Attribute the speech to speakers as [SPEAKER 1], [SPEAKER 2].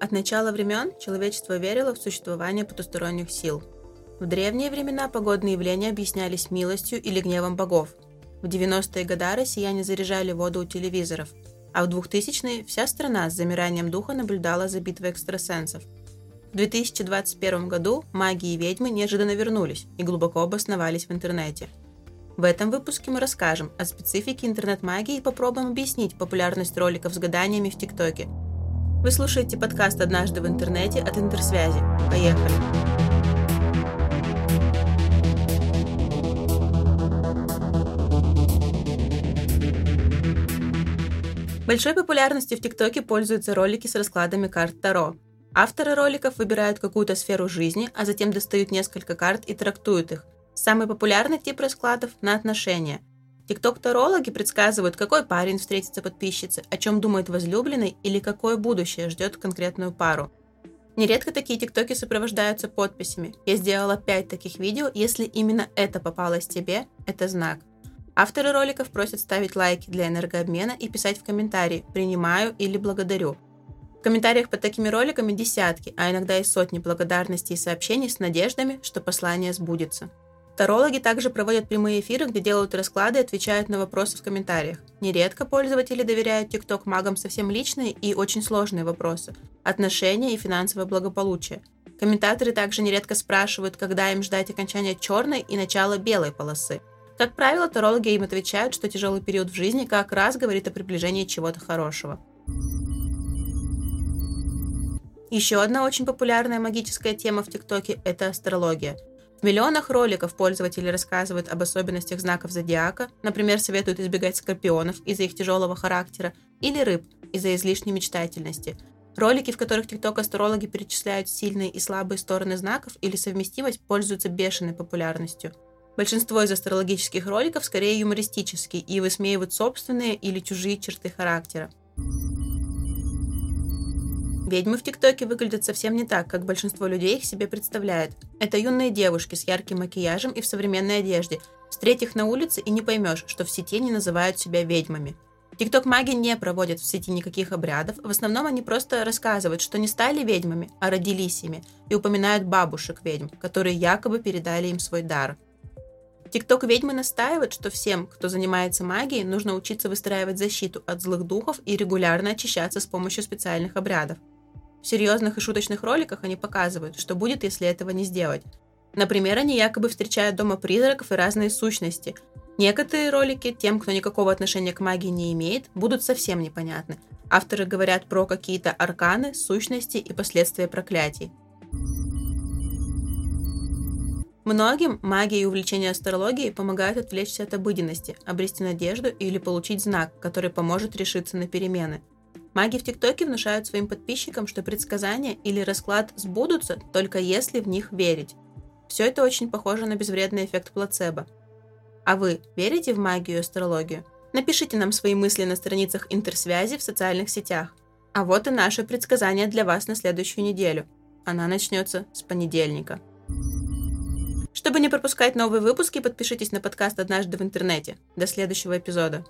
[SPEAKER 1] От начала времен человечество верило в существование потусторонних сил. В древние времена погодные явления объяснялись милостью или гневом богов. В 90-е годы россияне заряжали воду у телевизоров, а в 2000-е вся страна с замиранием духа наблюдала за битвой экстрасенсов. В 2021 году маги и ведьмы неожиданно вернулись и глубоко обосновались в интернете. В этом выпуске мы расскажем о специфике интернет-магии и попробуем объяснить популярность роликов с гаданиями в ТикТоке – вы слушаете подкаст «Однажды в интернете» от Интерсвязи. Поехали! Большой популярностью в ТикТоке пользуются ролики с раскладами карт Таро. Авторы роликов выбирают какую-то сферу жизни, а затем достают несколько карт и трактуют их. Самый популярный тип раскладов – на отношения. Тикток-тарологи предсказывают, какой парень встретится подписчице, о чем думает возлюбленный или какое будущее ждет конкретную пару. Нередко такие тиктоки сопровождаются подписями. Я сделала 5 таких видео, если именно это попалось тебе, это знак. Авторы роликов просят ставить лайки для энергообмена и писать в комментарии «принимаю» или «благодарю». В комментариях под такими роликами десятки, а иногда и сотни благодарностей и сообщений с надеждами, что послание сбудется. Тарологи также проводят прямые эфиры, где делают расклады и отвечают на вопросы в комментариях. Нередко пользователи доверяют TikTok магам совсем личные и очень сложные вопросы – отношения и финансовое благополучие. Комментаторы также нередко спрашивают, когда им ждать окончания черной и начала белой полосы. Как правило, тарологи им отвечают, что тяжелый период в жизни как раз говорит о приближении чего-то хорошего. Еще одна очень популярная магическая тема в ТикТоке – это астрология – в миллионах роликов пользователи рассказывают об особенностях знаков зодиака, например, советуют избегать скорпионов из-за их тяжелого характера или рыб из-за излишней мечтательности. Ролики, в которых тикток-астрологи перечисляют сильные и слабые стороны знаков или совместимость, пользуются бешеной популярностью. Большинство из астрологических роликов скорее юмористические и высмеивают собственные или чужие черты характера. Ведьмы в ТикТоке выглядят совсем не так, как большинство людей их себе представляет. Это юные девушки с ярким макияжем и в современной одежде. Встреть их на улице и не поймешь, что в сети не называют себя ведьмами. Тикток-маги не проводят в сети никаких обрядов, в основном они просто рассказывают, что не стали ведьмами, а родились ими, и упоминают бабушек ведьм, которые якобы передали им свой дар. Тикток-ведьмы настаивают, что всем, кто занимается магией, нужно учиться выстраивать защиту от злых духов и регулярно очищаться с помощью специальных обрядов. В серьезных и шуточных роликах они показывают, что будет, если этого не сделать. Например, они якобы встречают дома призраков и разные сущности. Некоторые ролики тем, кто никакого отношения к магии не имеет, будут совсем непонятны. Авторы говорят про какие-то арканы, сущности и последствия проклятий. Многим магия и увлечение астрологией помогают отвлечься от обыденности, обрести надежду или получить знак, который поможет решиться на перемены – Маги в ТикТоке внушают своим подписчикам, что предсказания или расклад сбудутся только если в них верить. Все это очень похоже на безвредный эффект плацебо. А вы верите в магию и астрологию? Напишите нам свои мысли на страницах интерсвязи в социальных сетях. А вот и наше предсказание для вас на следующую неделю. Она начнется с понедельника. Чтобы не пропускать новые выпуски, подпишитесь на подкаст «Однажды в интернете». До следующего эпизода.